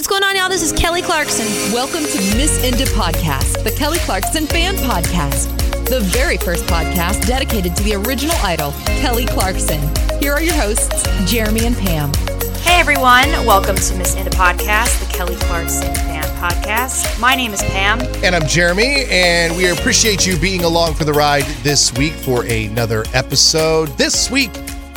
What's going on, y'all? This is Kelly Clarkson. Welcome to Miss Inda Podcast, the Kelly Clarkson fan podcast, the very first podcast dedicated to the original idol, Kelly Clarkson. Here are your hosts, Jeremy and Pam. Hey everyone, welcome to Miss Inda Podcast, the Kelly Clarkson fan podcast. My name is Pam. And I'm Jeremy, and we appreciate you being along for the ride this week for another episode. This week,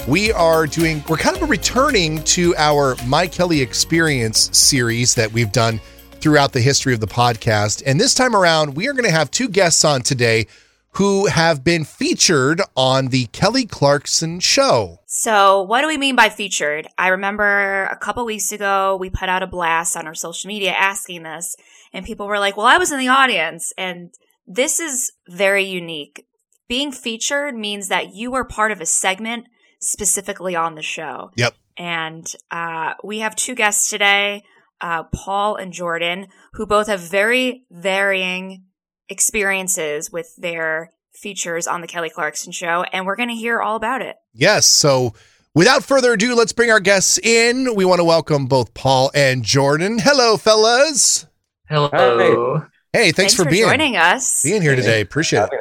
we are doing, we're kind of returning to our My Kelly Experience series that we've done throughout the history of the podcast. And this time around, we are going to have two guests on today who have been featured on the Kelly Clarkson show. So, what do we mean by featured? I remember a couple weeks ago, we put out a blast on our social media asking this, and people were like, Well, I was in the audience. And this is very unique. Being featured means that you were part of a segment specifically on the show. Yep. And uh, we have two guests today, uh, Paul and Jordan, who both have very varying experiences with their features on the Kelly Clarkson show. And we're going to hear all about it. Yes. So without further ado, let's bring our guests in. We want to welcome both Paul and Jordan. Hello, fellas. Hello. Hey, thanks, Thanks for, for being joining us. being here today. Appreciate it.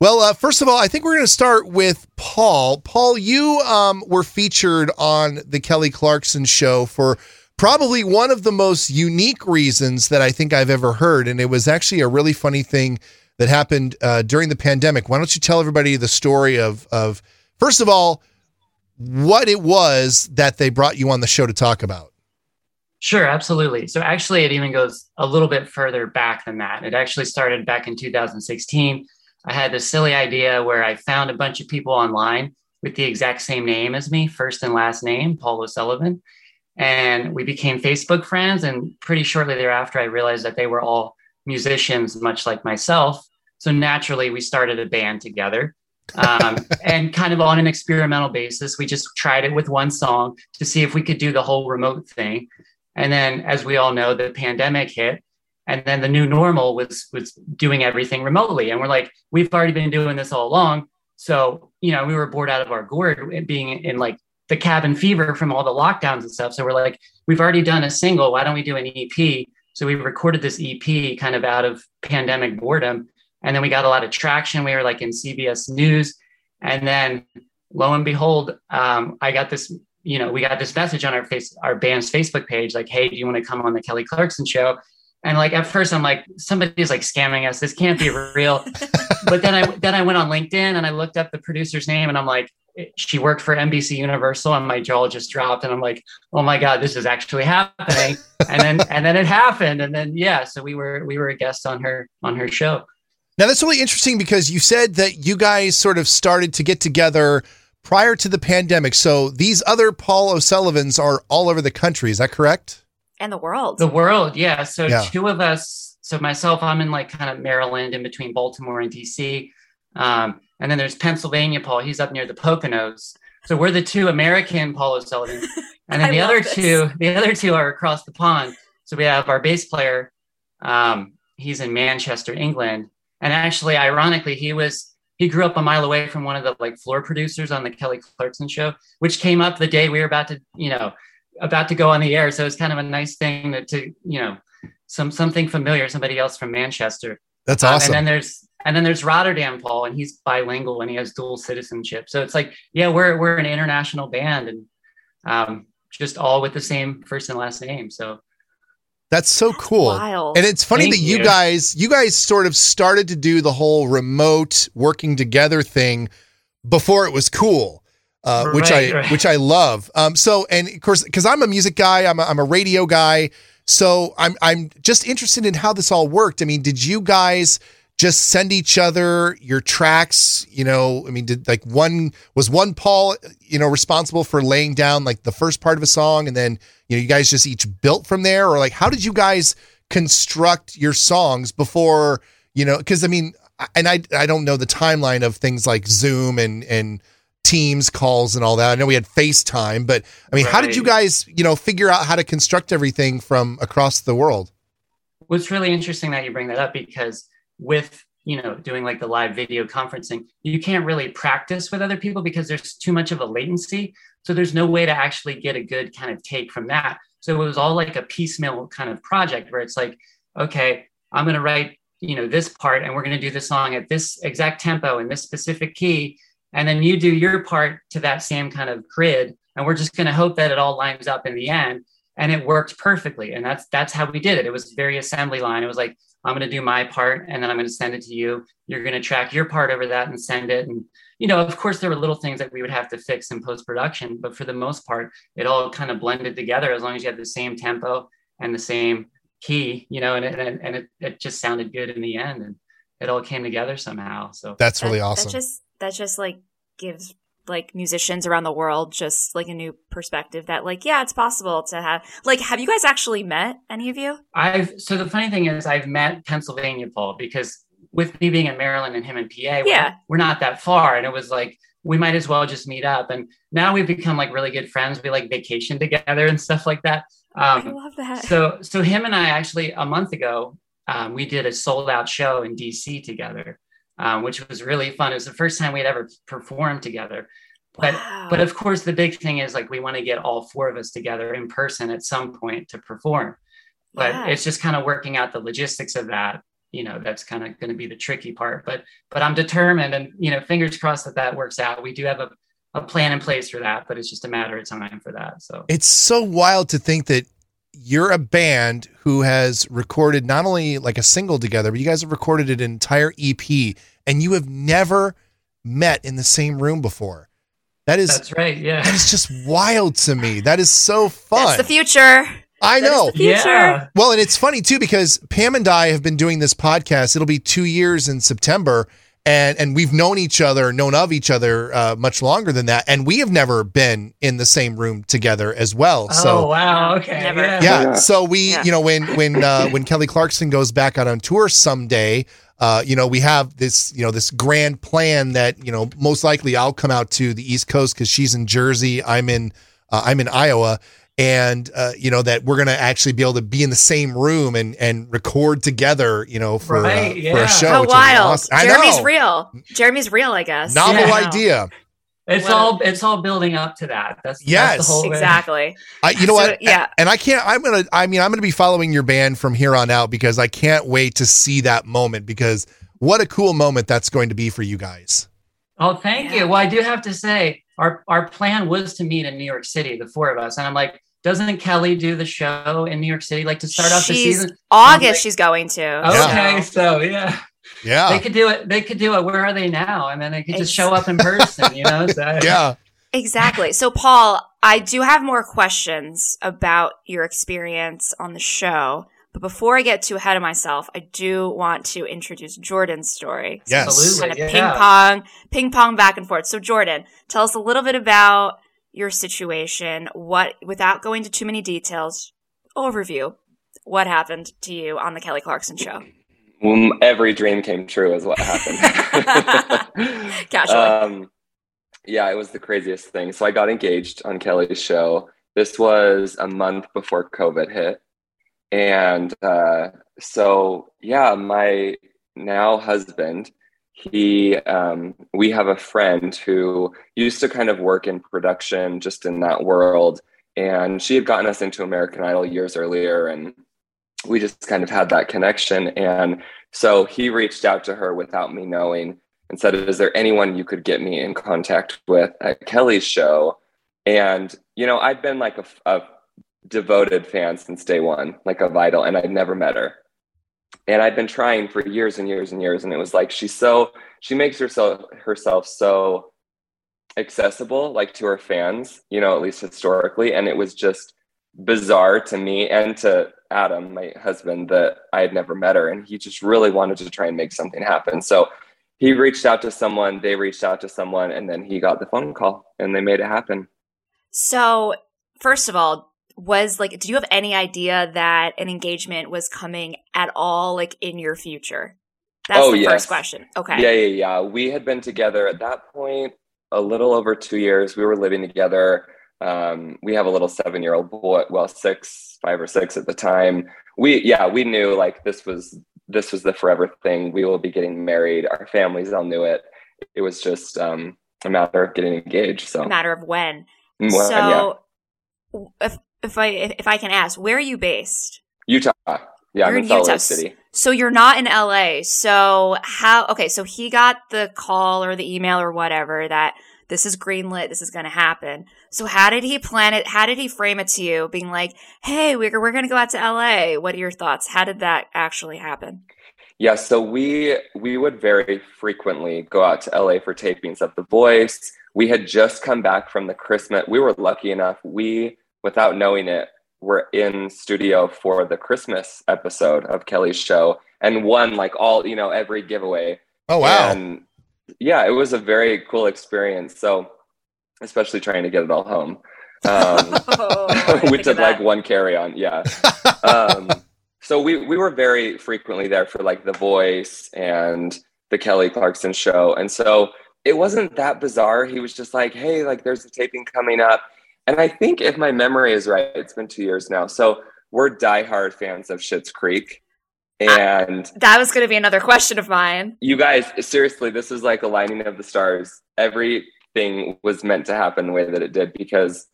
Well, uh, first of all, I think we're going to start with Paul. Paul, you um, were featured on the Kelly Clarkson show for probably one of the most unique reasons that I think I've ever heard. And it was actually a really funny thing that happened uh, during the pandemic. Why don't you tell everybody the story of, of, first of all, what it was that they brought you on the show to talk about? Sure, absolutely. So actually, it even goes a little bit further back than that. It actually started back in 2016. I had this silly idea where I found a bunch of people online with the exact same name as me, first and last name, Paul O'Sullivan. And we became Facebook friends. And pretty shortly thereafter, I realized that they were all musicians, much like myself. So naturally, we started a band together. um, and kind of on an experimental basis, we just tried it with one song to see if we could do the whole remote thing. And then, as we all know, the pandemic hit, and then the new normal was was doing everything remotely. And we're like, we've already been doing this all along. So you know, we were bored out of our gourd being in like the cabin fever from all the lockdowns and stuff. So we're like, we've already done a single. Why don't we do an EP? So we recorded this EP kind of out of pandemic boredom. And then we got a lot of traction. We were like in CBS News. And then lo and behold, um, I got this, you know, we got this message on our face, our band's Facebook page, like, hey, do you want to come on the Kelly Clarkson show? And like at first I'm like, somebody's like scamming us. This can't be real. but then I then I went on LinkedIn and I looked up the producer's name and I'm like, she worked for NBC Universal and my jaw just dropped and I'm like, oh my God, this is actually happening. and then and then it happened. And then yeah, so we were we were a guest on her on her show. Now that's really interesting because you said that you guys sort of started to get together prior to the pandemic. So these other Paul O'Sullivans are all over the country. Is that correct? And the world. The world, yeah. So Yeah. two of us. So myself, I'm in like kind of Maryland, in between Baltimore and DC. Um, and then there's Pennsylvania Paul. He's up near the Poconos. So we're the two American Paul O'Sullivan. And then the other this. two, the other two are across the pond. So we have our bass player. Um, he's in Manchester, England. And actually, ironically, he was he grew up a mile away from one of the like floor producers on the Kelly Clarkson show, which came up the day we were about to, you know, about to go on the air. So it's kind of a nice thing that to, you know, some something familiar, somebody else from Manchester. That's Um, awesome. and then there's and then there's Rotterdam Paul, and he's bilingual and he has dual citizenship. So it's like, yeah, we're we're an international band and um, just all with the same first and last name. So That's so cool. wild. And it's funny Thank that you, you. guys you guys sort of started to do the whole remote working together thing before it was cool. Uh, which I Right, right. which I love. Um, so and of course because I'm a music guy, I'm a, I'm a radio guy, so I'm I'm just interested in how this all worked. I mean, did you guys just send each other your tracks? You know, I mean, did like one was one Paul, you know, responsible for laying down like the first part of a song, and then you know you guys just each built from there, or like how did you guys construct your songs before you know? Because I mean, and I I don't know the timeline of things like Zoom and and Teams calls and all that. I know we had FaceTime, but I mean, how did you guys, you know, figure out how to construct everything from across the world? what's really interesting that you bring that up because with you know doing like the live video conferencing you can't really practice with other people because there's too much of a latency so there's no way to actually get a good kind of take from that So it was all like a piecemeal kind of project where it's like, okay, I'm going to write, you know, this part and we're going to do the song at this exact tempo in this specific key. And then you do your part to that same kind of grid. And we're just going to hope that it all lines up in the end. And it worked perfectly. And that's, that's how we did it. It was very assembly line. It was like, I'm going to do my part and then I'm going to send it to you. You're going to track your part over that and send it. And, you know, of course, there were little things that we would have to fix in post production, but for the most part, it all kind of blended together as long as you had the same tempo and the same key, you know, and, and, and it, it just sounded good in the end and it all came together somehow. So That's really That- awesome. That just that just like gives like musicians around the world just like a new perspective that like yeah it's possible to have like have you guys actually met any of you I've, so the funny thing is I've met Pennsylvania Paul because with me being in Maryland and him in PA, we're- Yeah. we're not that far. And it was like, we might as well just meet up. And now we've become like really good friends. We like vacation together and stuff like that. I Um, love that so so him and I actually a month ago um, we did a sold out show in DC together, um, which was really fun. It was the first time we'd ever performed together. But Wow. but of course the big thing is like we want to get all four of us together in person at some point to perform. But Yeah. it's just kind of working out the logistics of that. You know that's kind of going to be the tricky part. But but I'm determined, and you know fingers crossed that that works out. We do have a a plan in place for that, but it's just a matter of time for that. So It's so wild to think that you're a band who has recorded not only like a single together, but you guys have recorded an entire EP and you have never met in the same room before. That is that's right. Yeah. that is just wild to me. That is so fun. that's the future I that is know. future. Yeah. Well, and it's funny too because Pam and I have been doing this podcast. It'll be two years in September, and and we've known each other, known of each other uh, much longer than that, and we have never been in the same room together as well. oh So. wow. Okay. Never. Yeah. Yeah. Yeah. So we, Yeah. you know, when when uh, when Kelly Clarkson goes back out on tour someday, uh, you know, we have this, you know, this grand plan that you know most likely I'll come out to the East Coast because she's in Jersey, I'm in uh, I'm in Iowa, and uh, you know that we're gonna actually be able to be in the same room and and record together, you know, for Right, uh, for a show. how which is wild awesome. Jeremy's real jeremy's real i guess Novel Yeah. idea. It's Well- all it's all building up to that. That's Yes. That's the whole exactly I, you know So, what? yeah. And I can't. I'm gonna. I mean, I'm gonna be following your band from here on out because I can't wait to see that moment. Because what a cool moment that's going to be for you guys. Oh, thank Yeah. you. Well, I do have to say, our our plan was to meet in New York City, the four of us, and I'm like, doesn't Kelly do the show in New York City, like to start off the season? august like- she's going to Okay, so- so yeah, they could do it. They could do it. Where are they now? And then they could just Ex- show up in person, you know. So, Yeah. Exactly. So, Paul, I do have more questions about your experience on the show. But before I get too ahead of myself, I do want to introduce Jordan's story. Yes. Absolutely. Kind of yeah. ping pong, ping pong back and forth. So, Jordan, tell us a little bit about your situation. What, without going into too many details, overview. What happened to you on the Kelly Clarkson show? Well, every dream came true, is what happened. Casually. um, yeah, it was the craziest thing. So I got engaged on Kelly's show. This was a month before COVID hit, and uh, so yeah, my now husband. He, um, we have a friend who used to kind of work in production, just in that world, and she had gotten us into American Idol years earlier, and we just kind of had that connection. And so he reached out to her without me knowing and said, Is there anyone you could get me in contact with at Kelly's show? And, you know, I'd been like a, a devoted fan since day one, like a vital, and I'd never met her. And I'd been trying for years and years and years. And it was like, she's so, she makes herself, herself so accessible, like to her fans, you know, at least historically. And it was just bizarre to me and to Adam, my husband, that I had never met her. And he just really wanted to try and make something happen. So he reached out to someone, they reached out to someone, and then he got the phone call and they made it happen. So, first of all, was like, did you have any idea that an engagement was coming at all, like in your future? That's Oh, the yes. first question. Okay. Yeah, yeah, yeah. We had been together at that point a little over two years. We were living together. Um, we have a little seven year old boy, well, six, five or six at the time. We, yeah, we knew like this was this was the forever thing. We will be getting married. Our families all knew it. It was just um, a matter of getting engaged. So, A matter of when. Well, yeah. so, if if I if I can ask, where are you based? Utah. Yeah, You're I'm in in Salt Utah. Lake City. So you're not in LA. So how? Okay, so he got the call or the email or whatever that this is greenlit. This is going to happen. So how did he plan it? How did he frame it to you? Being like, "Hey, we're we're going to go out to LA." What are your thoughts? How did that actually happen? Yeah, so we we would very frequently go out to LA for tapings of The Voice. We had just come back from the Christmas. We were lucky enough. We, without knowing it, were in studio for the Christmas episode of Kelly's show and won like all you know every giveaway. Oh wow. And yeah, it was a very cool experience. So, especially trying to get it all home. Um, Oh, we took like one carry on. Yeah. um, so we we were very frequently there for like The Voice and the Kelly Clarkson show, and so it wasn't that bizarre. He was just like, "Hey, like there's a taping coming up," and I think if my memory is right, it's been two years now. So we're diehard fans of Schitt's Creek, and that was going to be another question of mine. you guys seriously, this is like aligning of the stars. Everything was meant to happen the way that it did because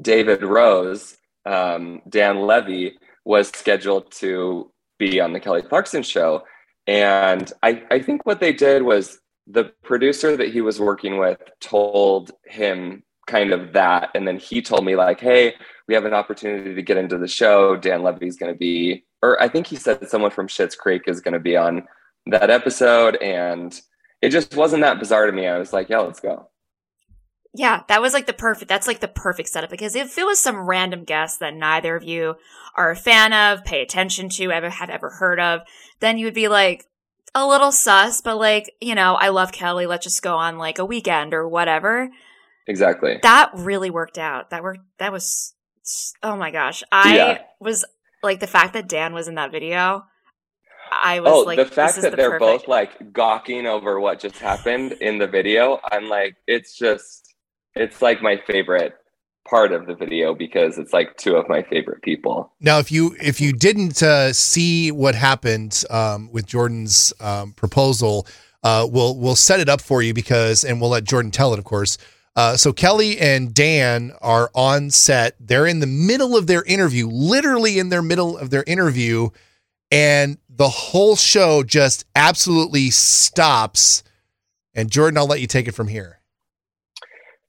David Rose, um, Dan Levy, was scheduled to be on the Kelly Clarkson show. And I, I think what they did was the producer that he was working with told him kind of that. And then he told me, like, hey, we have an opportunity to get into the show. Dan Levy's going to be, or I think he said someone from Schitt's Creek is going to be on that episode. And it just wasn't that bizarre to me. I was like, yeah, let's go. Yeah, that was like the perfect. That's like the perfect setup because if it was some random guest that neither of you are a fan of, pay attention to, ever have ever heard of, then you would be like a little sus. But like, you know, I love Kelly. Let's just go on like a weekend or whatever. Exactly. That really worked out. That worked. That was. Oh my gosh, I Yeah. was like the fact that Dan was in that video. I was Oh, like, the fact is that the they're perfect- both like gawking over what just happened in the video, I'm like, it's just, it's like my favorite part of the video because it's like two of my favorite people. Now, if you if you didn't uh, see what happened um, with Jordan's um, proposal, uh, we'll we'll set it up for you because, and we'll let Jordan tell it, of course. Uh, so Kelly and Dan are on set. They're in the middle of their interview, literally in their middle of their interview, and the whole show just absolutely stops. And Jordan, I'll let you take it from here.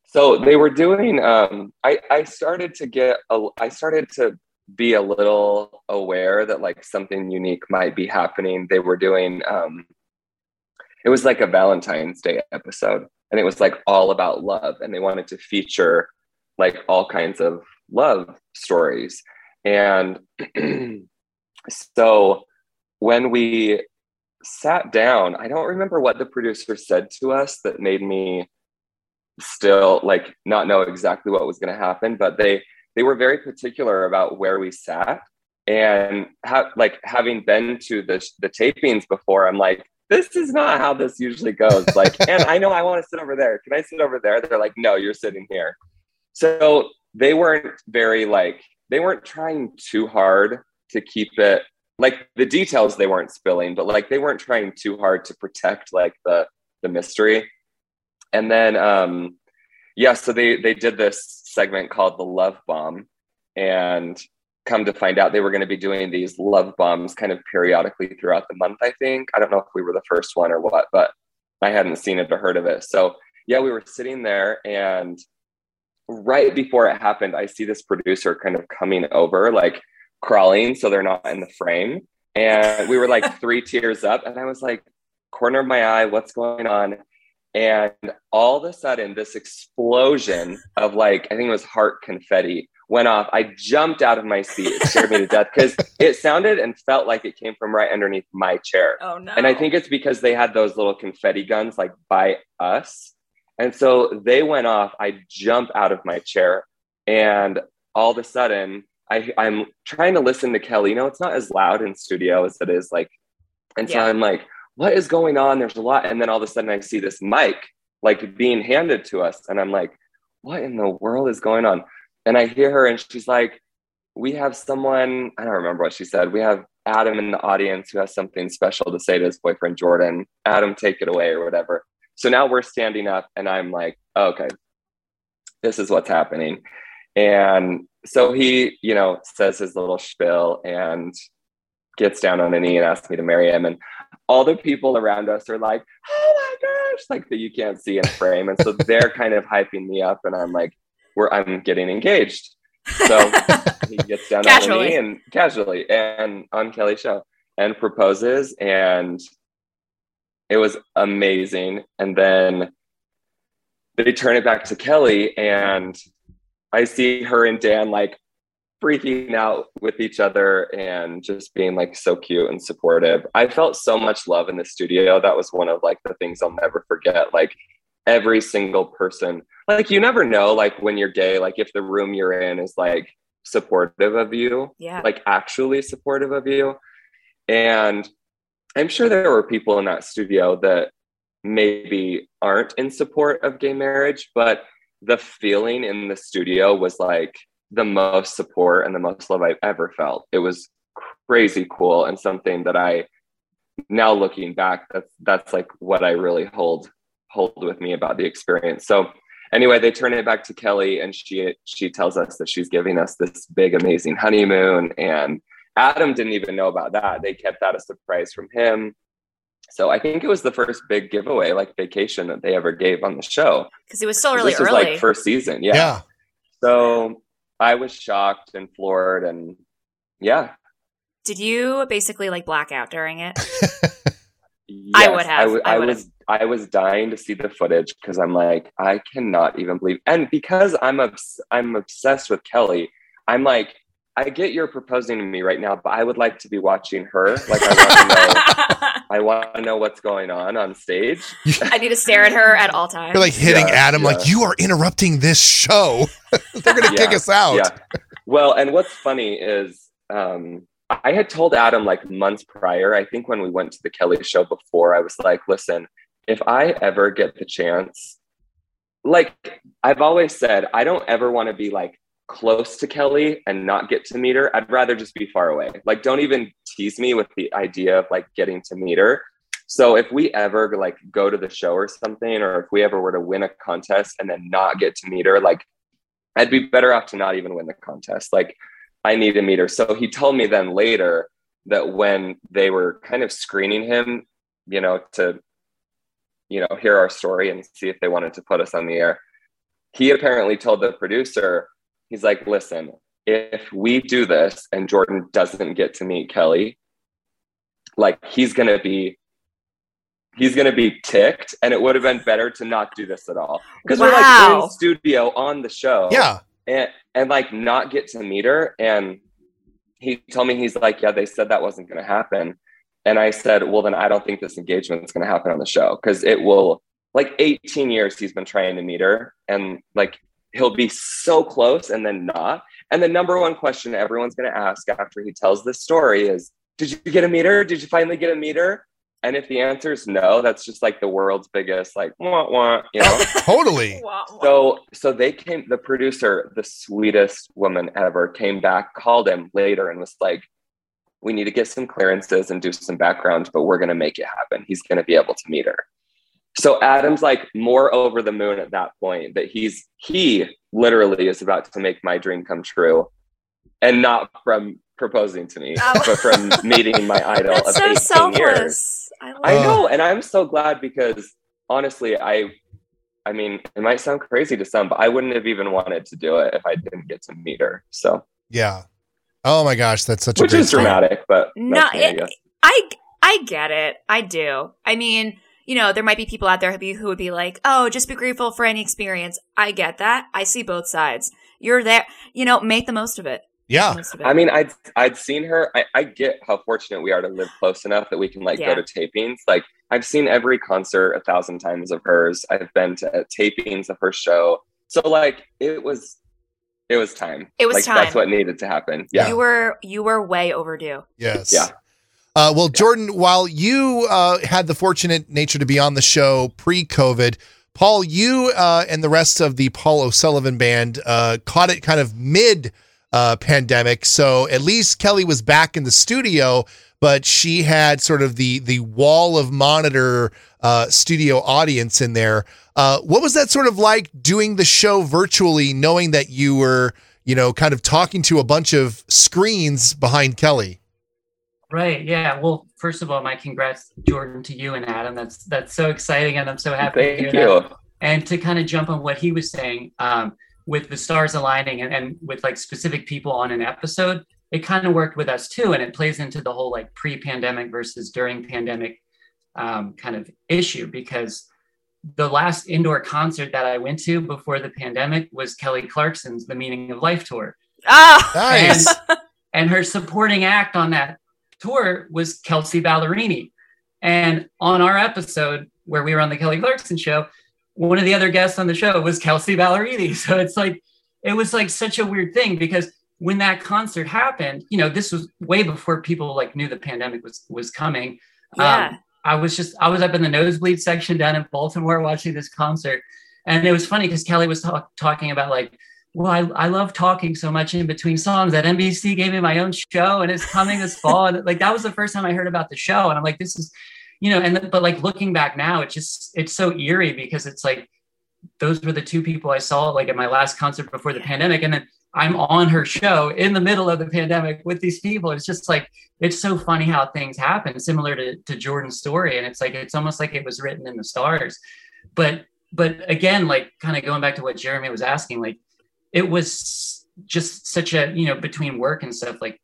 So they were doing. Um, I I started to get. A, I started to be a little aware that like something unique might be happening. They were doing. Um, it was like a Valentine's Day episode, and it was like all about love, and they wanted to feature like all kinds of love stories. And so when we sat down, I don't remember what the producer said to us that made me still like not know exactly what was going to happen but they they were very particular about where we sat and ha- like having been to the the tapings before i'm like this is not how this usually goes. Like and i know i want to sit over there. Can i sit over there? They're like no you're sitting here. So they weren't very like they weren't trying too hard to keep it like the details they weren't spilling but like they weren't trying too hard to protect like the the mystery. And then um yeah so they they did this segment called the love bomb and come to find out they were going to be doing these love bombs kind of periodically throughout the month i think. I don't know if we were the first one or what but i hadn't seen it or heard of it. So yeah we were sitting there and right before it happened i see this producer kind of coming over like crawling so they're not in the frame. And we were like three tiers up and i was like corner of my eye what's going on? And all of a sudden this explosion of like i think it was heart confetti went off i jumped out of my seat it scared me to death because it sounded and felt like it came from right underneath my chair Oh no! and i think it's because they had those little confetti guns like by us and so they went off i jump out of my chair and all of a sudden I, i'm trying to listen to kelly you know it's not as loud in studio as it is like and so Yeah. i'm like what is going on? There's a lot. And then all of a sudden I see this mic like being handed to us. And I'm like, what in the world is going on? And I hear her and she's like, we have someone, I don't remember what she said. We have Adam in the audience who has something special to say to his boyfriend, Jordan. Adam, take it away or whatever. So now we're standing up and I'm like, oh, okay, this is what's happening. And so he, you know, says his little spiel and gets down on a knee and asks me to marry him. And all the people around us are like, oh my gosh, like that you can't see in frame. And so they're kind of hyping me up. And I'm like, we're, I'm getting engaged. So he gets down on knee and casually and on Kelly's show and proposes. And it was amazing. And then they turn it back to Kelly and I see her and Dan like freaking out with each other and just being like so cute and supportive. I felt so much love in the studio. That was one of like the things I'll never forget. Like every single person, like you never know, like when you're gay, like if the room you're in is like supportive of you, yeah, like actually supportive of you. And I'm sure there were people in that studio that maybe aren't in support of gay marriage, but the feeling in the studio was like the most support and the most love I've ever felt. It was crazy cool and something that I now looking back, that's that's like what I really hold hold with me about the experience. So anyway, they turn it back to Kelly and she she tells us that she's giving us this big amazing honeymoon and Adam didn't even know about that. They kept that a surprise from him. So I think it was the first big giveaway, like vacation that they ever gave on the show. Because it was still really this early. Was like first season, yeah. Yeah. So I was shocked and floored, and yeah. Did you basically like black out during it? yes, I would have. I, w- I I was. I was dying to see the footage because I'm like, I cannot even believe, and because I'm obs- I'm obsessed with Kelly. I'm like, I get you're proposing to me right now, but I would like to be watching her. Like I want to know. I want to know what's going on on stage. I need to stare at her at all times. You're like hitting Yeah, Adam, yeah. like you are interrupting this show. They're gonna kick us out. Yeah. Well, and what's funny is um, I had told Adam like months prior. I think when we went to the Kelly show before, I was like, listen, if I ever get the chance, like I've always said, I don't ever want to be like close to Kelly and not get to meet her. I'd rather just be far away. Like, don't even tease me with the idea of like getting to meet her. So if we ever like go to the show or something, or if we ever were to win a contest and then not get to meet her, like I'd be better off to not even win the contest. Like I need to meet her. So he told me then later that when they were kind of screening him, you know, to you know, hear our story and see if they wanted to put us on the air. He apparently told the producer, he's like, listen, if we do this and Jordan doesn't get to meet Kelly, like he's gonna be he's gonna be ticked and it would have been better to not do this at all. Because we're like Wow. in studio on the show Yeah. And and like not get to meet her and he told me he's like yeah they said that wasn't going to happen. And i said well then i don't think this engagement is going to happen on the show because it will like 18 years he's been trying to meet her and like he'll be so close and then not. And the number one question everyone's going to ask after he tells this story is did you get a meter did you finally get a meter and if the answer is no that's just like the world's biggest like wah, wah, you know Totally. Wah, wah. so so they came the producer the sweetest woman ever came back called him later and was like we need to get some clearances and do some background but we're going to make it happen he's going to be able to meet her so adam's like more over the moon at that point that he's he literally is about to make my dream come true and not from proposing to me Oh. but from meeting my idol That's of so 18 years. I love I know, and I'm so glad because honestly, I, I mean, it might sound crazy to some, but I wouldn't have even wanted to do it if I didn't get to meet her. So, Yeah. Oh my gosh, that's such a which is story. dramatic, but No, that's me, I it- guess. I I get it. I do. I mean, you know, there might be people out there who, be, who would be like, "Oh, just be grateful for any experience." I get that. I see both sides. You're there. You know, make the most of it. Make Yeah. the most of it. I mean, I'd I'd seen her. I, I get how fortunate we are to live close enough that we can like Yeah. go to tapings. Like I've seen every concert a thousand times of hers. I've been to tapings of her show. So like it was, it was time. It was like, time. That's what needed to happen. Yeah. you were you were way overdue. Yes. Yeah. Uh, well, Jordan, while you uh, had the fortunate nature to be on the show pre-COVID, Paul, you uh, and the rest of the Paul O'Sullivan band uh, caught it kind of mid uh, pandemic. So at least Kelly was back in the studio, but she had sort of the the wall of monitor uh, studio audience in there. Uh, what was that sort of like doing the show virtually, knowing that you were, you know, kind of talking to a bunch of screens behind Kelly? Right. Yeah. Well, first of all, my congrats, Jordan, to you and Adam. That's that's so exciting, and I'm so happy. Thank you. That. And to kind of jump on what he was saying, um, with the stars aligning and, and with like specific people on an episode, it kind of worked with us too. And it plays into the whole like pre pandemic versus during pandemic um, kind of issue because the last indoor concert that I went to before the pandemic was Kelly Clarkson's The Meaning of Life tour. Ah, nice. And, and her supporting act on that tour was Kelsea Ballerini. And on our episode where we were on the Kelly Clarkson show, one of the other guests on the show was Kelsea Ballerini. So it's like, it was like such a weird thing because when that concert happened, you know, this was way before people like knew the pandemic was was coming. Yeah. Um, I was just I was up in the nosebleed section down in Baltimore watching this concert, and it was funny because Kelly was talk, talking about like, well, I, I love talking so much in between songs that NBC gave me my own show and it's coming this fall, and like that was the first time I heard about the show, and I'm like, this is, you know, and but like looking back now, it's just it's so eerie because it's like those were the two people I saw like at my last concert before the pandemic, and then I'm on her show in the middle of the pandemic with these people. It's just like it's so funny how things happen, similar to, to Jordan's story. And it's like it's almost like it was written in the stars. But but again, like kind of going back to what Jeremy was asking, like it was just such a, you know, between work and stuff, like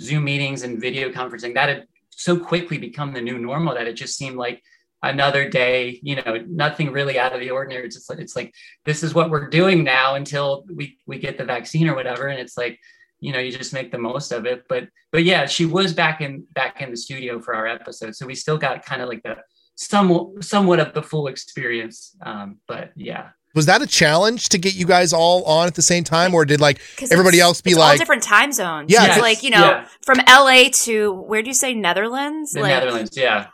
Zoom meetings and video conferencing, that had so quickly become the new normal that it just seemed like another day you know nothing really out of the ordinary. It's just like it's like this is what we're doing now until we we get the vaccine or whatever. And it's like you know you just make the most of it. But but yeah she was back in back in the studio for our episode. So we still got kind of like the somewhat somewhat of the full experience. Um but yeah was that a challenge to get you guys all on at the same time or did like everybody else be it's like all different time zones. Yeah, it's it's- like you know yeah. from la to where do you say netherlands? The like netherlands yeah.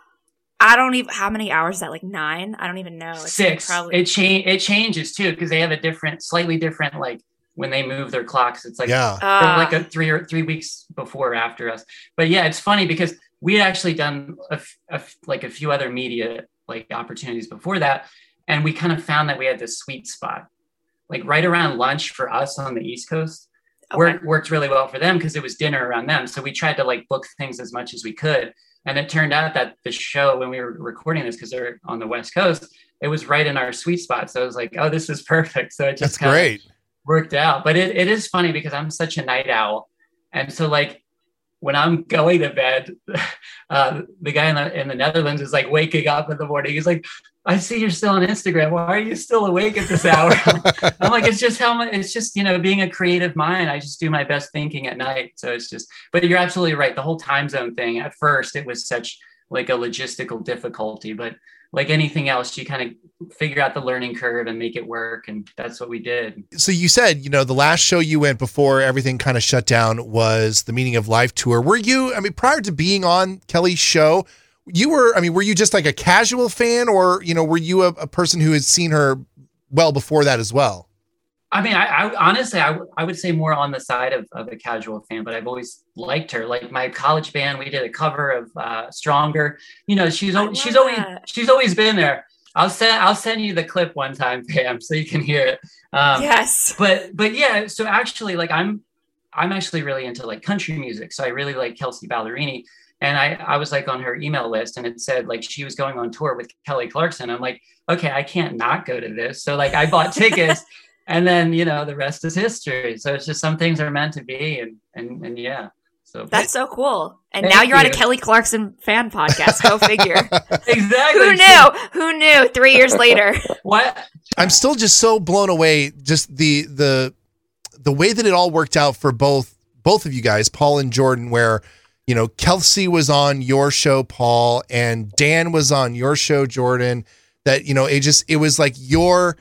I don't even how many hours is that like nine? I don't even know. It's like six. probably it change it changes too because they have a different slightly different like when they move their clocks it's like yeah. Uh, like a three or three weeks before or after us. But yeah, it's funny because we had actually done a, f- a f- like a few other media like opportunities before that, and we kind of found that we had this sweet spot, like right around lunch for us on the East Coast. okay. Worked worked really well for them because it was dinner around them. So we tried to like book things as much as we could. And it turned out that the show, when we were recording this, because they're on the West Coast, it was right in our sweet spot. So I was like, oh, this is perfect. So it just that's great worked out. But it, it is funny because I'm such a night owl. And so like when I'm going to bed, uh, the guy in the, in the Netherlands is like waking up in the morning. He's like, I see you're still on Instagram. Why are you still awake at this hour? I'm like, it's just how much, it's just, you know, being a creative mind. I just do my best thinking at night. So it's just, but you're absolutely right. The whole time zone thing at first, it was such like a logistical difficulty, but like anything else, you kind of figure out the learning curve and make it work. And that's what we did. so you said you know the last show you went before everything kind of shut down was the meaning of life tour were you i mean prior to being on kelly's show you were i mean were you just like a casual fan or you know were you a, a person who had seen her well before that as well I mean, I, I honestly, I, w- I would say more on the side of, of a casual fan, but I've always liked her. Like my college band, we did a cover of uh, "Stronger." You know, she's I al- she's love always she's always been there. I'll send I'll send you the clip one time, Pam, so you can hear it. Um, yes But but yeah, so actually, like I'm I'm actually really into like country music, so I really like Kelsea Ballerini. And I, I was like on her email list and it said like she was going on tour with Kelly Clarkson. I'm like, okay, I can't not go to this. So like I bought tickets and then you know the rest is history. So it's just some things are meant to be and and and yeah so. That's so cool. And now you're on a kelly clarkson fan podcast. Go figure. Exactly. Who knew? Who knew? Three years later. What? I'm still just so blown away just the the the way that it all worked out for both both of you guys, Paul and Jordan, where you know Kelsea was on your show, Paul, and Dan was on your show, Jordan. That you know it just it was like your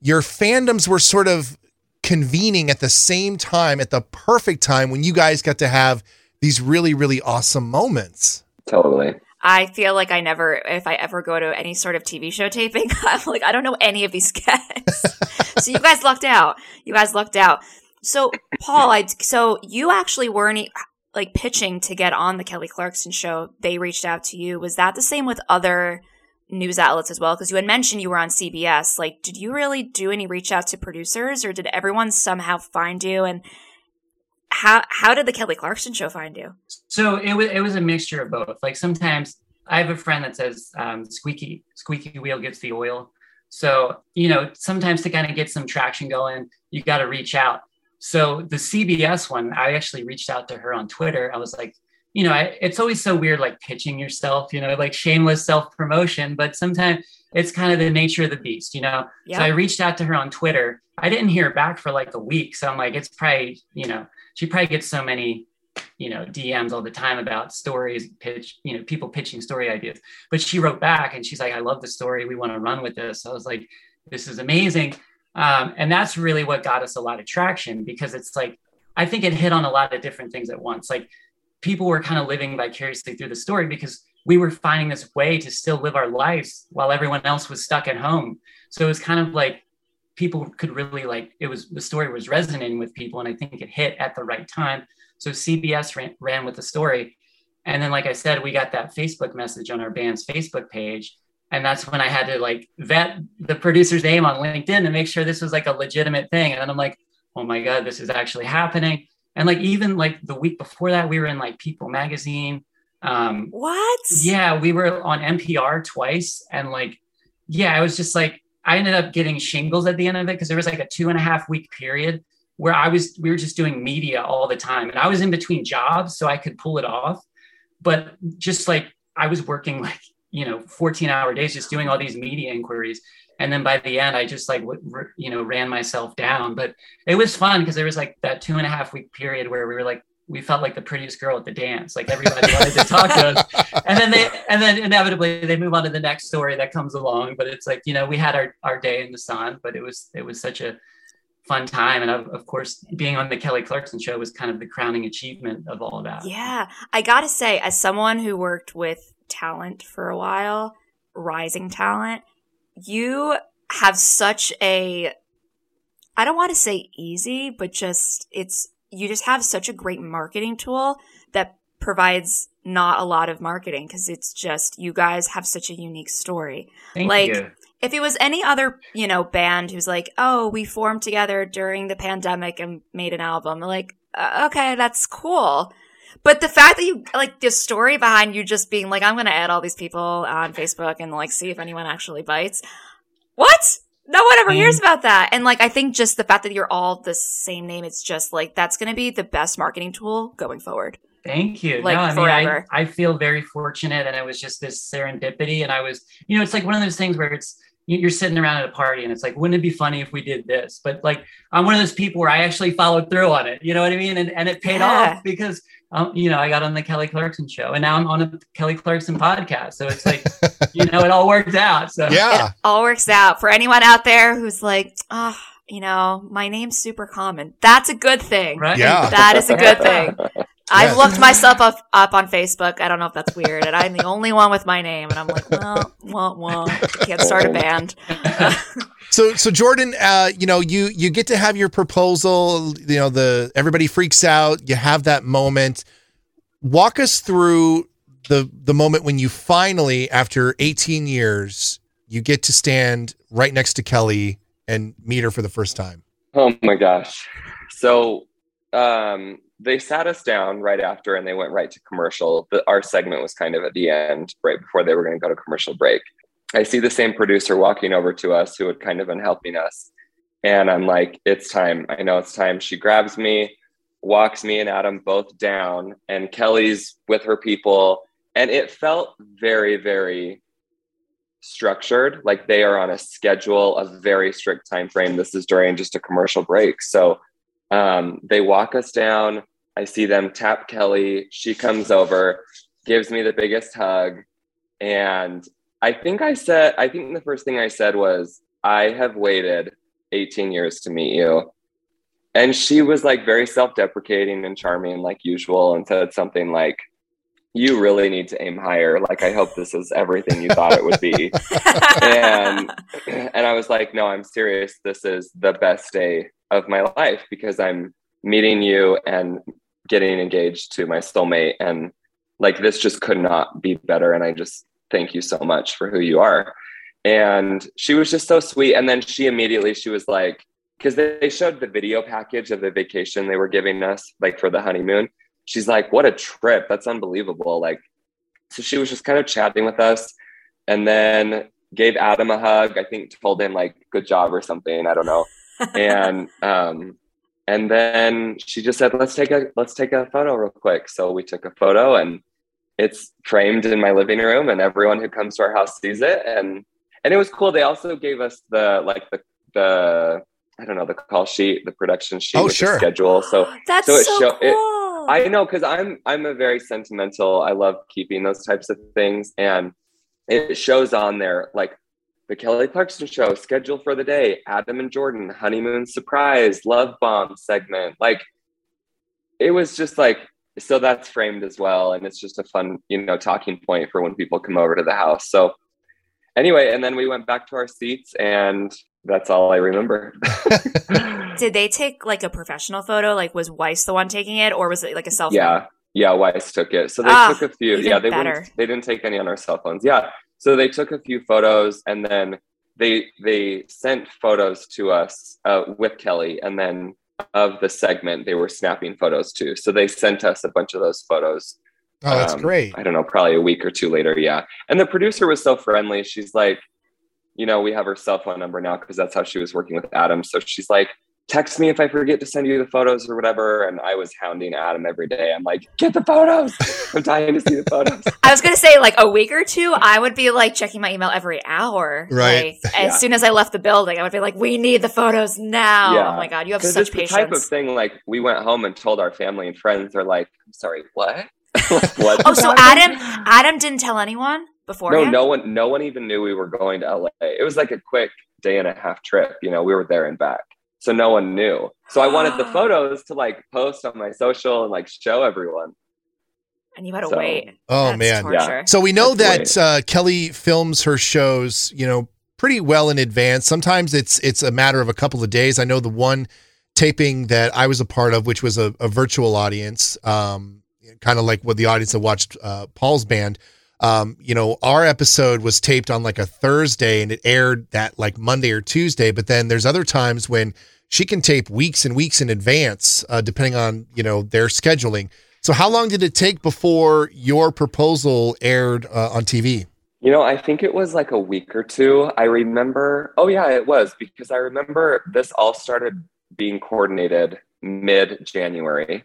your fandoms were sort of convening at the same time at the perfect time when you guys got to have these really really awesome moments. Totally. I feel like I never, if I ever go to any sort of TV show taping, I'm like, I don't know any of these guys. so you guys lucked out. You guys lucked out. So Paul, I so you actually weren't. Like pitching to get on the Kelly Clarkson show, they reached out to you. Was that the same with other news outlets as well? Because you had mentioned you were on CBS. Like, did you really do any reach out to producers, or did everyone somehow find you? And how how did the Kelly Clarkson show find you? So it was it was a mixture of both. Like sometimes I have a friend that says um, squeaky squeaky wheel gets the oil. So you know sometimes to kind of get some traction going, you got to reach out. So the CBS one, I actually reached out to her on Twitter. I was like, you know, I, it's always so weird, like pitching yourself, you know, like shameless self promotion, but sometimes it's kind of the nature of the beast, you know? Yeah. So I reached out to her on Twitter. I didn't hear back for like a week. So I'm like, it's probably, you know, she probably gets so many, you know, DMs all the time about stories, pitch, you know, people pitching story ideas. But she wrote back and she's like, I love the story. We want to run with this. So I was like, this is amazing. Um, and that's really what got us a lot of traction because it's like, I think it hit on a lot of different things at once. Like people were kind of living vicariously through the story because we were finding this way to still live our lives while everyone else was stuck at home. So it was kind of like people could really like it was the story was resonating with people, and I think it hit at the right time. So CBS ran, ran with the story, and then like I said, we got that Facebook message on our band's Facebook page, and that's when I had to like vet the producer's name on LinkedIn to make sure this was like a legitimate thing. And then I'm like, oh my god, this is actually happening. And like even like the week before that, we were in like People magazine. Um, what? Yeah, we were on NPR twice, and like, yeah, I was just like, I ended up getting shingles at the end of it because there was like a two and a half week period where I was we were just doing media all the time, and I was in between jobs, so I could pull it off. But just like I was working like you know 14 hour days just doing all these media inquiries. And then by the end i just like you know ran myself down. But it was fun because there was like that two and a half week period where we were like we felt like the prettiest girl at the dance. Like everybody wanted to talk to us. And then they and then inevitably they move on to the next story that comes along. But it's like you know we had our, our day in the sun but it was it was such a fun time. And of, of course being on the kelly clarkson show was kind of the crowning achievement of all of that. Yeah. I gotta say as someone who worked with talent for a while rising talent you have such a I don't want to say easy, but just it's you just have such a great marketing tool that provides not a lot of marketing because it's just you guys have such a unique story. Thank like you. if it was any other, you know, band who's like, "Oh, we formed together during the pandemic and made an album." Like, uh, okay, that's cool. But the fact that you like the story behind you just being like, I'm going to add all these people on Facebook and like see if anyone actually bites. What? No one ever hears mm. about that. And like, I think just the fact that you're all the same name, it's just like, that's going to be the best marketing tool going forward. Thank you. Like no, I forever. Mean, I, I feel very fortunate and it was just this serendipity. And I was, you know, it's like one of those things where it's, you're sitting around at a party and it's like, wouldn't it be funny if we did this? But like, I'm one of those people where I actually followed through on it. You know what I mean? And, and it paid yeah. off because, um, you know, I got on the Kelly Clarkson show and now I'm on a Kelly Clarkson podcast. So it's like, you know, it all worked out. So yeah, it all works out for anyone out there who's like, oh, you know, my name's super common. That's a good thing. Right? Yeah. That is a good thing. I've looked myself up, up on Facebook. I don't know if that's weird. And I'm the only one with my name. And I'm like, well, well, well, can't start a band. so, so Jordan, uh, you know, you, you get to have your proposal, you know, the, everybody freaks out. You have that moment. Walk us through the, the moment when you finally, after 18 years, you get to stand right next to Kelly and meet her for the first time. Oh my gosh. So, um, they sat us down right after and they went right to commercial. The, our segment was kind of at the end, right before they were going to go to commercial break. I see the same producer walking over to us who had kind of been helping us. And I'm like, it's time. I know it's time. She grabs me, walks me and Adam both down, and Kelly's with her people. And it felt very, very structured like they are on a schedule a very strict time frame this is during just a commercial break so um, they walk us down. I see them tap Kelly. She comes over, gives me the biggest hug. And I think I said, I think the first thing I said was, I have waited 18 years to meet you. And she was like very self deprecating and charming, like usual, and said something like, you really need to aim higher. Like, I hope this is everything you thought it would be. and, and I was like, no, I'm serious. This is the best day of my life because I'm meeting you and getting engaged to my soulmate. And like this just could not be better. And i just thank you so much for who you are. And she was just so sweet. And then she immediately she was like because they showed the video package of the vacation they were giving us like for the honeymoon. She's like what a trip. That's unbelievable. Like so she was just kind of chatting with us and then gave adam a hug i think told him like good job or something. I don't know and um and then she just said let's take a let's take a photo real quick so we took a photo and it's framed in my living room and everyone who comes to our house sees it and and it was cool they also gave us the like the the i don't know the call sheet the production sheet Oh, with sure. the schedule so That's So so, it show- it- cool. I know because I'm I'm a very sentimental. I love keeping those types of things, and it shows on there like the Kelly Clarkson show, schedule for the day, Adam and Jordan, honeymoon surprise, love bomb segment. Like it was just like so that's framed as well, and it's just a fun you know talking point for when people come over to the house. So anyway, and then we went back to our seats, and that's all I remember. Did they take like a professional photo? Like, was Weiss the one taking it, or was it like a selfie? Yeah, yeah. Weiss took it. So they Ah, took a few. Yeah, they better. wouldn't. They didn't take any on our cell phones. Yeah. So they took a few photos, and then they they sent photos to us uh, with Kelly, and then of the segment they were snapping photos too. So they sent us a bunch of those photos. Oh, that's um, great. I don't know, probably a week or two later. Yeah. And the producer was so friendly. She's like, you know, we have her cell phone number now because that's how she was working with Adam. So she's like, text me if I forget to send you the photos or whatever. And I was hounding Adam every day. I'm like, get the photos. I'm dying to see the photos. I was gonna say like a week or two. I would be like checking my email every hour. Right. Like, Yeah. As soon as I left the building, I would be like, "We need the photos now." Yeah. Oh my god, you have such it's the type of patience. thing like we went home and told our family and friends. They're like, I'm sorry, what? What? Oh, so Adam, Adam didn't tell anyone before. No, no one, no one even knew we were going to LA. It was like a quick day and a half trip. You know, we were there and back, so no one knew. So I wanted the photos to like post on my social and like show everyone. and you had to So- wait. Oh That's man. torture. So we know That's that uh, Kelly films her shows, you know, pretty well in advance. Sometimes it's it's a matter of a couple of days. I know the one taping that I was a part of, which was a, a virtual audience, um, kind of like what the audience that watched uh, Paul's band. Um, you know, our episode was taped on like a Thursday and it aired that like Monday or Tuesday. But then there's other times when she can tape weeks and weeks in advance, uh, depending on you know their scheduling. So how long did it take before your proposal aired uh, on TV? You know, I think it was like a week or two. I remember, oh, yeah, it was because I remember this all started being coordinated mid January.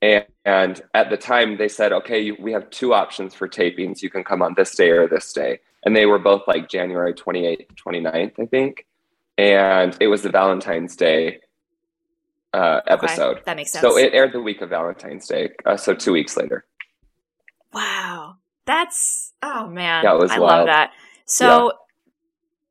And, and at the time, they said, okay, you, we have two options for tapings. You can come on this day or this day. And they were both like January 28th, 29th, I think. And it was the Valentine's Day uh, Okay, episode. that makes sense. So it aired the week of Valentine's Day. Uh, so two weeks later. wow, that's oh man, Yeah, was I love that. So.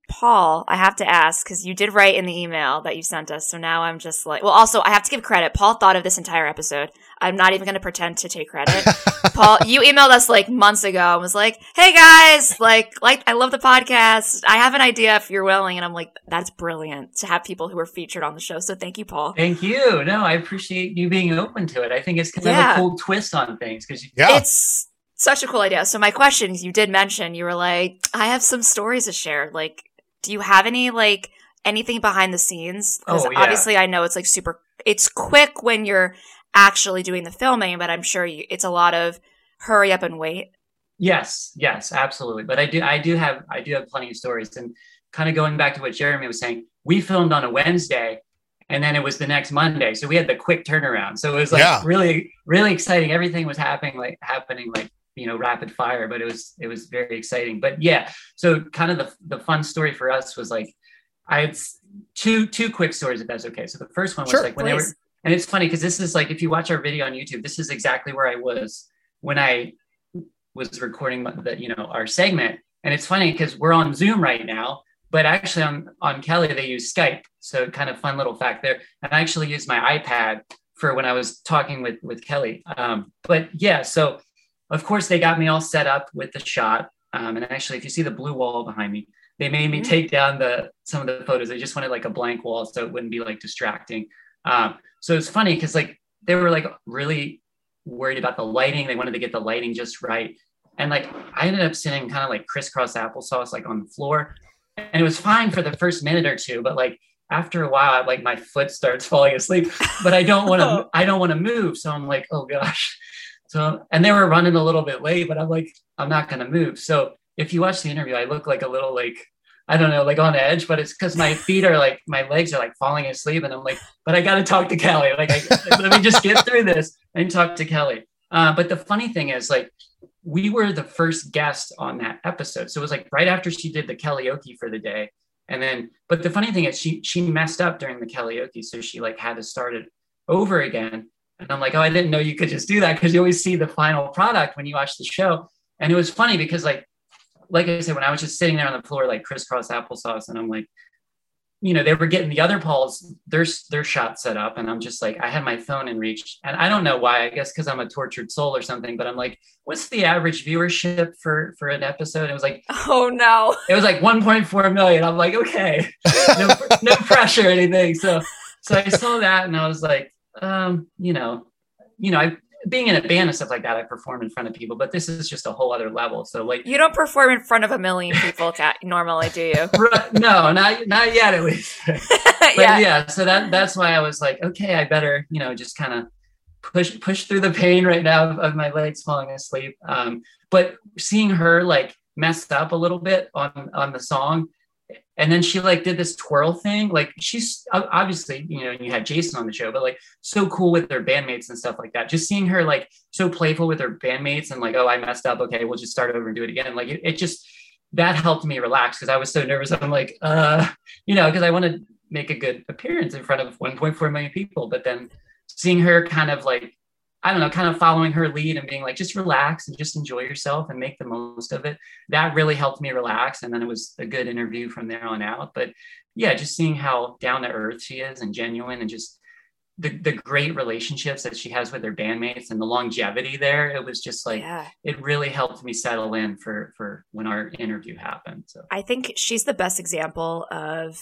Paul, I have to ask because you did write in the email that you sent us. So now I'm just like, well, also I have to give credit. Paul thought of this entire episode. I'm not even going to pretend to take credit. Paul, you emailed us like months ago and was like, "Hey guys, like, like I love the podcast. I have an idea if you're willing." And I'm like, "That's brilliant to have people who are featured on the show." So thank you, Paul. Thank you. No, I appreciate you being open to it. I think it's kind Yeah. of a cool twist on things because Yeah. It's such a cool idea. So my question you did mention you were like, "I have some stories to share." Like, do you have any like anything behind the scenes? Because Oh, yeah. obviously, I know it's like super. It's quick when you're actually doing the filming, but I'm sure you, it's a lot of hurry up and wait. Yes, yes, absolutely. But I do, I do have, I do have plenty of stories. And kind of going back to what Jeremy was saying, we filmed on a Wednesday, and then it was the next Monday, so we had the quick turnaround. So it was like Yeah. really, really exciting. Everything was happening like happening like you know rapid fire, but it was it was very exciting. But yeah, so kind of the the fun story for us was like I had two two quick stories if that's okay. So the first one was Sure, like when they please. were, and it's funny because this is like if you watch our video on YouTube, this is exactly where I was when I was recording the you know our segment and it's funny because we're on zoom right now but actually on on kelly they use skype so kind of fun little fact there and i actually used my ipad for when i was talking with with kelly um, but yeah so of course they got me all set up with the shot um, and actually if you see the blue wall behind me they made me Mhm. take down the some of the photos they just wanted like a blank wall so it wouldn't be like distracting um, so it's funny because like they were like really worried about the lighting. They wanted to get the lighting just right. And like I ended up sitting kind of like crisscross applesauce, like on the floor. And it was fine for the first minute or two, but like after a while, I, like my foot starts falling asleep, but I don't want to, I don't want to move. So I'm like, oh gosh. So, and they were running a little bit late, but I'm like, I'm not going to move. So if you watch the interview, I look like a little like, I don't know, like on edge, but it's because my feet are like, my legs are like falling asleep. And I'm like, but I got to talk to Kelly. Like, I, let me just get through this and talk to Kelly. Uh, but the funny thing is, like, we were the first guest on that episode. So it was like right after she did the karaoke for the day. And then, but the funny thing is she, she messed up during the karaoke. So she like had to start it over again. And I'm like, oh, I didn't know you could just do that because you always see the final product when you watch the show. And it was funny because like, like I said, when I was just sitting there on the floor, like crisscross applesauce, and I'm like, you know, they were getting the other Pauls, their, their shot set up. And I'm just like, I had my phone in reach. And I don't know why, I guess because I'm a tortured soul or something, but I'm like, what's the average viewership for, for an episode? It was like, oh no, it was like 1.4 million. I'm like, okay, no, no pressure or anything. So, so I saw that and I was like, um, you know, you know, I, being in a band and stuff like that, I perform in front of people, but this is just a whole other level. So like, you don't perform in front of a million people normally, do you? no, not not yet, at least. but yeah. yeah, so that that's why I was like, okay, I better, you know, just kind of push push through the pain right now of, of my legs falling asleep. Um, but seeing her like messed up a little bit on on the song and then she like did this twirl thing like she's obviously you know you had jason on the show but like so cool with their bandmates and stuff like that. Just seeing her like so playful with her bandmates and like oh i messed up. Okay we'll just start over and do it again. Like it, it just that helped me relax because i was so nervous. I'm like uh you know because i want to make a good appearance in front of 1.4 million people. But then seeing her kind of like I don't know, kind of following her lead and being like, just relax and just enjoy yourself and make the most of it. That really helped me relax. And then it was a good interview from there on out. But yeah, just seeing how down to earth she is and genuine and just the, the great relationships that she has with her bandmates and the longevity there. It was just like, yeah. it really helped me settle in for, for when our interview happened. So I think she's the best example of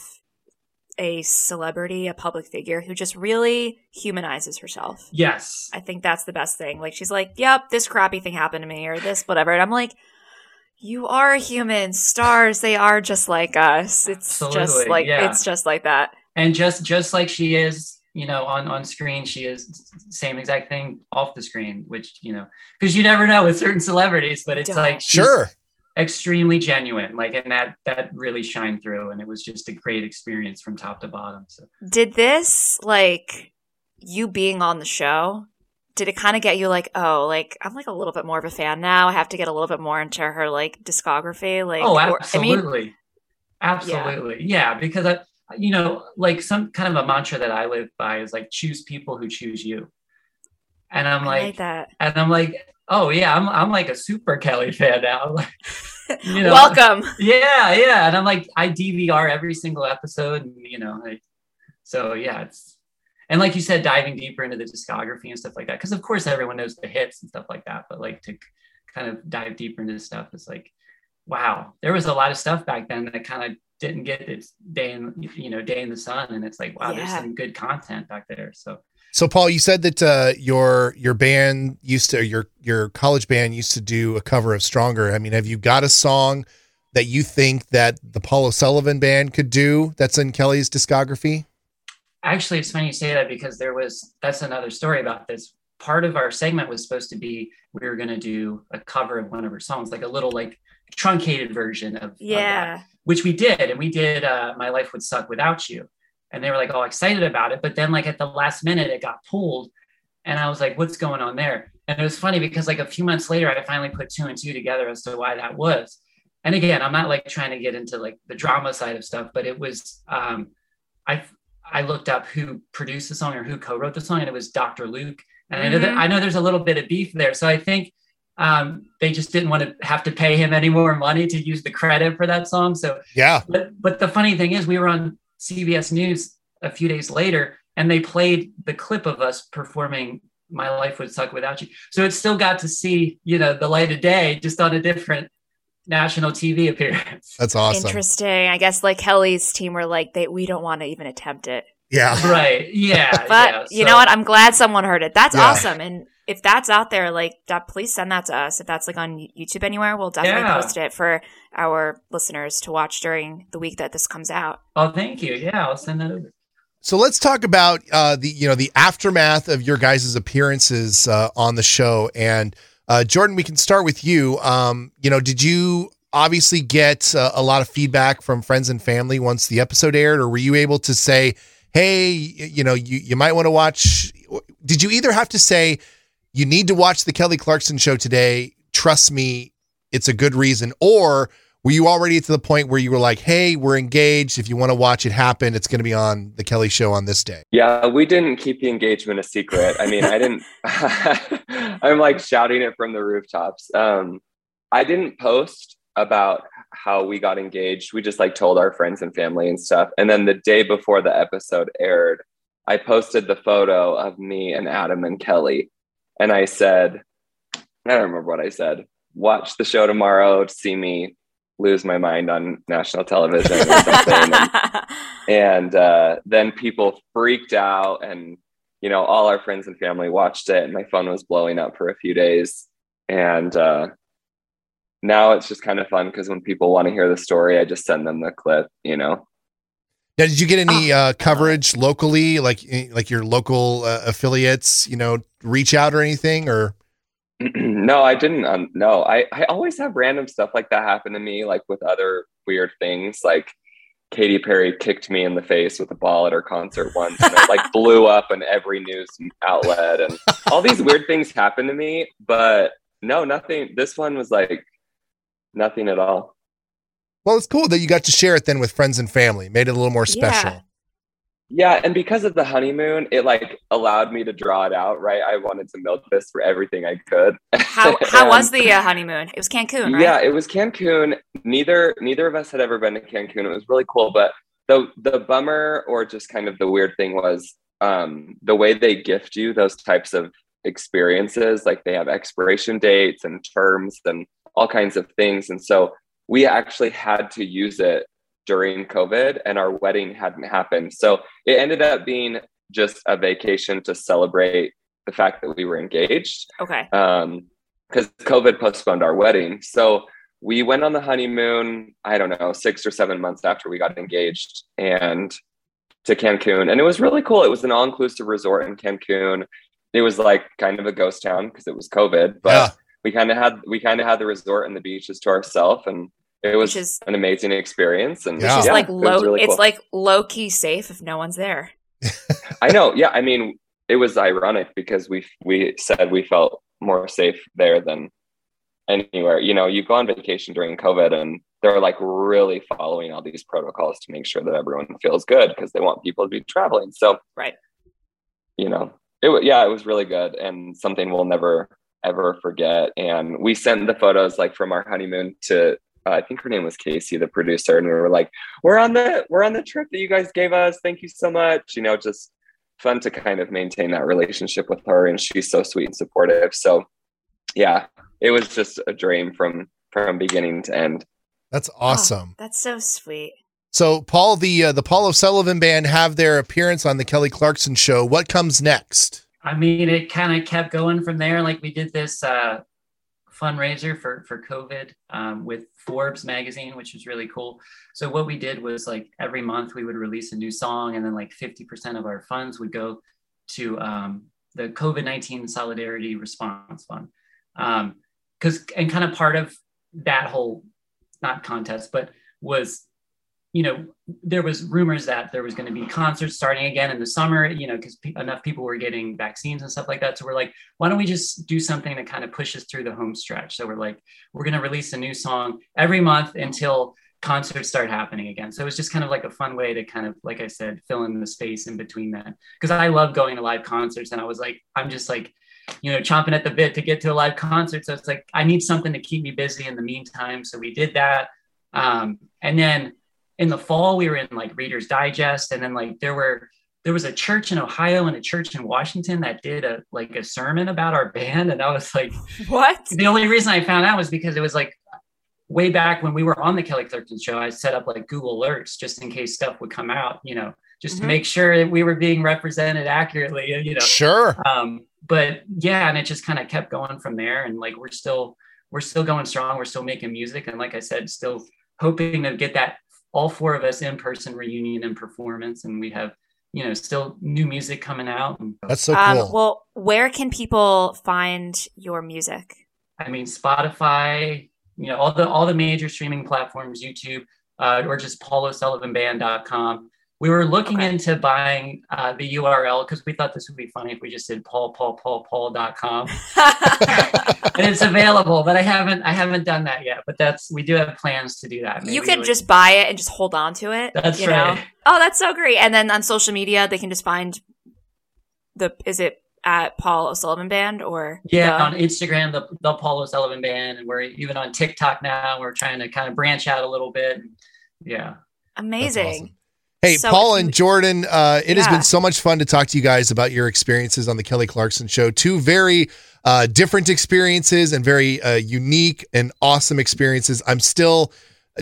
a celebrity, a public figure who just really humanizes herself. Yes. I think that's the best thing. Like she's like, "Yep, this crappy thing happened to me or this whatever." And I'm like, "You are human. Stars, they are just like us. It's Absolutely. just like yeah. it's just like that." And just just like she is, you know, on on screen, she is same exact thing off the screen, which, you know, because you never know with certain celebrities, but it's Don't. like Sure extremely genuine like and that that really shined through and it was just a great experience from top to bottom so. Did this like you being on the show did it kind of get you like oh like i'm like a little bit more of a fan now i have to get a little bit more into her like discography like oh absolutely I mean, absolutely. Yeah. yeah because i you know like some kind of a mantra that i live by is like choose people who choose you and i'm like, like that and i'm like oh yeah, I'm I'm like a super Kelly fan now. you know, Welcome. Yeah, yeah, and I'm like I DVR every single episode, and, you know, like, so yeah, it's and like you said, diving deeper into the discography and stuff like that, because of course everyone knows the hits and stuff like that, but like to kind of dive deeper into stuff is like, wow, there was a lot of stuff back then that kind of didn't get its day in you know day in the sun, and it's like wow, yeah. there's some good content back there, so. So, Paul, you said that uh, your your band used to your your college band used to do a cover of "Stronger." I mean, have you got a song that you think that the Paul O'Sullivan band could do that's in Kelly's discography? Actually, it's funny you say that because there was that's another story about this. Part of our segment was supposed to be we were going to do a cover of one of her songs, like a little like truncated version of yeah, of that, which we did, and we did. Uh, My life would suck without you and they were like all excited about it. But then like at the last minute, it got pulled. And I was like, what's going on there? And it was funny because like a few months later, I finally put two and two together as to why that was. And again, I'm not like trying to get into like the drama side of stuff, but it was um I I looked up who produced the song or who co-wrote the song, and it was Dr. Luke. And mm-hmm. I know that mm-hmm. I know there's a little bit of beef there. So I think um, they just didn't want to have to pay him any more money to use the credit for that song. So yeah. But, but the funny thing is, we were on CBS News a few days later, and they played the clip of us performing "My Life Would Suck Without You." So it still got to see, you know, the light of day, just on a different national TV appearance. That's awesome. Interesting. I guess like Kelly's team were like, they we don't want to even attempt it. Yeah. Right. Yeah. but yeah. you know what? I'm glad someone heard it. That's yeah. awesome. And if that's out there, like, please send that to us. If that's like on YouTube anywhere, we'll definitely yeah. post it for our listeners to watch during the week that this comes out. Oh, thank you. Yeah, I'll send that over. So let's talk about uh, the you know the aftermath of your guys' appearances uh, on the show. And uh, Jordan, we can start with you. Um, you know, did you obviously get uh, a lot of feedback from friends and family once the episode aired, or were you able to say, "Hey, you know, you you might want to watch"? Did you either have to say, "You need to watch the Kelly Clarkson show today"? Trust me, it's a good reason, or were you already to the point where you were like, hey, we're engaged. If you want to watch it happen, it's going to be on the Kelly show on this day? Yeah, we didn't keep the engagement a secret. I mean, I didn't, I'm like shouting it from the rooftops. Um, I didn't post about how we got engaged. We just like told our friends and family and stuff. And then the day before the episode aired, I posted the photo of me and Adam and Kelly. And I said, I don't remember what I said. Watch the show tomorrow to see me lose my mind on national television or something. and, and uh, then people freaked out, and you know, all our friends and family watched it, and my phone was blowing up for a few days. And uh, now it's just kind of fun because when people want to hear the story, I just send them the clip. You know. Now, did you get any oh. uh, coverage locally, like eh, like your local uh, affiliates? You know, reach out or anything, or no, I didn't. Um, no, I, I always have random stuff like that happen to me, like with other weird things. Like Katy Perry kicked me in the face with a ball at her concert once, and it like blew up in every news outlet, and all these weird things happen to me. But no, nothing. This one was like nothing at all. Well, it's cool that you got to share it then with friends and family. Made it a little more special. Yeah. Yeah, and because of the honeymoon, it like allowed me to draw it out. Right, I wanted to milk this for everything I could. How how was the uh, honeymoon? It was Cancun, right? Yeah, it was Cancun. Neither neither of us had ever been to Cancun. It was really cool, but the the bummer or just kind of the weird thing was um, the way they gift you those types of experiences. Like they have expiration dates and terms and all kinds of things, and so we actually had to use it during COVID and our wedding hadn't happened. So it ended up being just a vacation to celebrate the fact that we were engaged. Okay. Um, because COVID postponed our wedding. So we went on the honeymoon, I don't know, six or seven months after we got engaged and to Cancun. And it was really cool. It was an all inclusive resort in Cancun. It was like kind of a ghost town because it was COVID, but yeah. We kind of had we kind of had the resort and the beaches to ourselves and it was is, an amazing experience and yeah. like low it really it's like low key safe if no one's there. I know yeah i mean it was ironic because we we said we felt more safe there than anywhere. You know you go on vacation during covid and they're like really following all these protocols to make sure that everyone feels good because they want people to be traveling. So right. you know it yeah it was really good and something we'll never ever forget and we sent the photos like from our honeymoon to uh, I think her name was Casey, the producer, and we were like, "We're on the we're on the trip that you guys gave us. Thank you so much." You know, just fun to kind of maintain that relationship with her, and she's so sweet and supportive. So, yeah, it was just a dream from from beginning to end. That's awesome. Oh, that's so sweet. So, Paul, the uh, the Paul O'Sullivan Band have their appearance on the Kelly Clarkson Show. What comes next? I mean, it kind of kept going from there. Like we did this uh, fundraiser for for COVID um, with Forbes magazine, which was really cool. So what we did was like every month we would release a new song, and then like 50% of our funds would go to um, the COVID 19 Solidarity Response Fund. Because um, and kind of part of that whole not contest, but was you know, there was rumors that there was going to be concerts starting again in the summer, you know, because enough people were getting vaccines and stuff like that. So we're like, why don't we just do something that kind of pushes through the home stretch? So we're like, we're going to release a new song every month until concerts start happening again. So it was just kind of like a fun way to kind of, like I said, fill in the space in between that. Because I love going to live concerts, and I was like, I'm just like, you know, chomping at the bit to get to a live concert. So it's like I need something to keep me busy in the meantime. So we did that, um, and then in the fall we were in like readers digest and then like there were there was a church in ohio and a church in washington that did a like a sermon about our band and i was like what the only reason i found out was because it was like way back when we were on the kelly clarkson show i set up like google alerts just in case stuff would come out you know just Mhm. to make sure that we were being represented accurately. You know, Sure. um, but yeah, and it just kind of kept going from there. And like we're still we're still going strong. We're still making music, and like I said, still hoping to get that all four of us in person reunion and performance. And we have you know still new music coming out. That's so um, cool. well, where can people find your music? I mean, Spotify, you know, all the all the major streaming platforms, YouTube, uh, or just paulosullivanband.com. We were looking Okay. into buying uh, the URL because we thought this would be funny if we just did paul paul paul paul.com and it's available, but I haven't I haven't done that yet. But that's we do have plans to do that. you Maybe could like- just buy it and just hold on to it. That's you right. Know? Oh, that's so great. And then on social media, they can just find the. Is it at Paul O'Sullivan Band or Yeah, the- on Instagram, the, the Paul O'Sullivan Band, and we're even on TikTok now. We're trying to kind of branch out a little bit. Yeah. amazing. awesome. Hey, So Paul and Jordan, uh, it has been so much fun to talk to you guys about your experiences on the Kelly Clarkson Show. Two very uh, different experiences and very uh, unique and awesome experiences. I'm still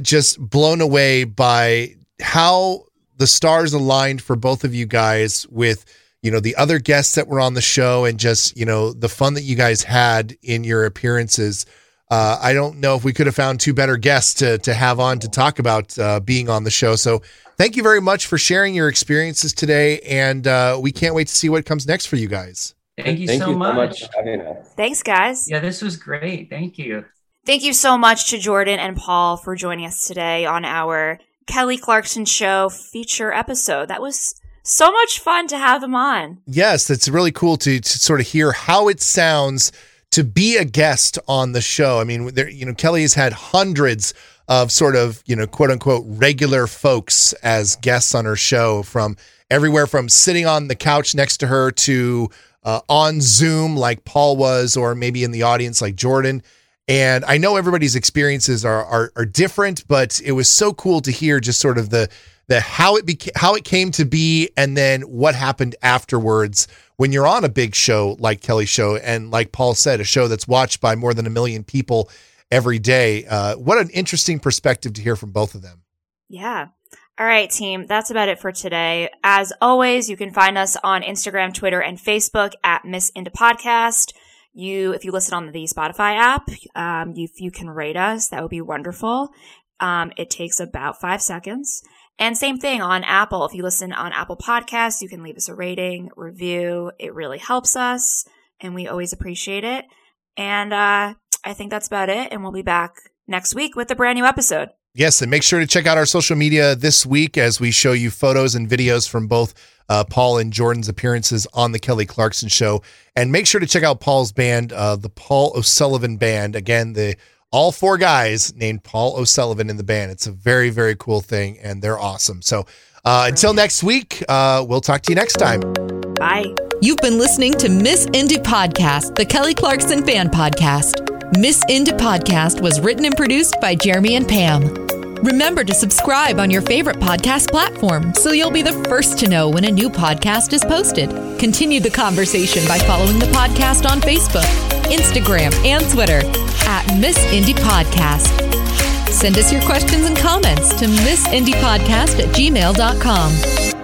just blown away by how the stars aligned for both of you guys with you know the other guests that were on the show and just you know the fun that you guys had in your appearances uh, I don't know if we could have found two better guests to to have on to talk about uh, being on the show. So thank you very much for sharing your experiences today, and uh, we can't wait to see what comes next for you guys. Thank you, Thank so, you much. so much for having us. Thanks, guys. Yeah, this was great. Thank you. Thank you so much to Jordan and Paul for joining us today on our Kelly Clarkson Show feature episode. That was so much fun to have them on. Yes, it's really cool to to sort of hear how it sounds to be a guest on the show. I mean, there, you know, Kelly has had hundreds of sort of, you know, quote unquote regular folks as guests on her show from everywhere from sitting on the couch next to her to uh, on Zoom like Paul was, or maybe in the audience like Jordan. And I know everybody's experiences are, are are different, but it was so cool to hear just sort of the the how it became how it came to be and then what happened afterwards when you're on a big show like Kelly's show and like Paul said, a show that's watched by more than a million people every day. Uh, what an interesting perspective to hear from both of them. Yeah. All right, team. That's about it for today. As always, you can find us on Instagram, Twitter, and Facebook at Miss Indie Podcast. You, if you listen on the Spotify app, um, you, if you can rate us, that would be wonderful. Um, it takes about five seconds. And same thing on Apple. If you listen on Apple Podcasts, you can leave us a rating, review. It really helps us, and we always appreciate it. And uh, I think that's about it. And we'll be back next week with a brand new episode. Yes, and make sure to check out our social media this week as we show you photos and videos from both uh, Paul and Jordan's appearances on the Kelly Clarkson Show. And make sure to check out Paul's band, uh, the Paul O'Sullivan Band. Again, the all four guys named Paul O'Sullivan in the band. It's a very, very cool thing, and they're awesome. So uh, until next week, uh, we'll talk to you next time. Bye. You've been listening to Miss Indie Podcast, the Kelly Clarkson fan podcast. Miss Indie Podcast was written and produced by Jeremy and Pam. Remember to subscribe on your favorite podcast platform so you'll be the first to know when a new podcast is posted. Continue the conversation by following the podcast on Facebook, Instagram, and Twitter at Miss Indie Podcast. Send us your questions and comments to missindiepodcast at gmail.com.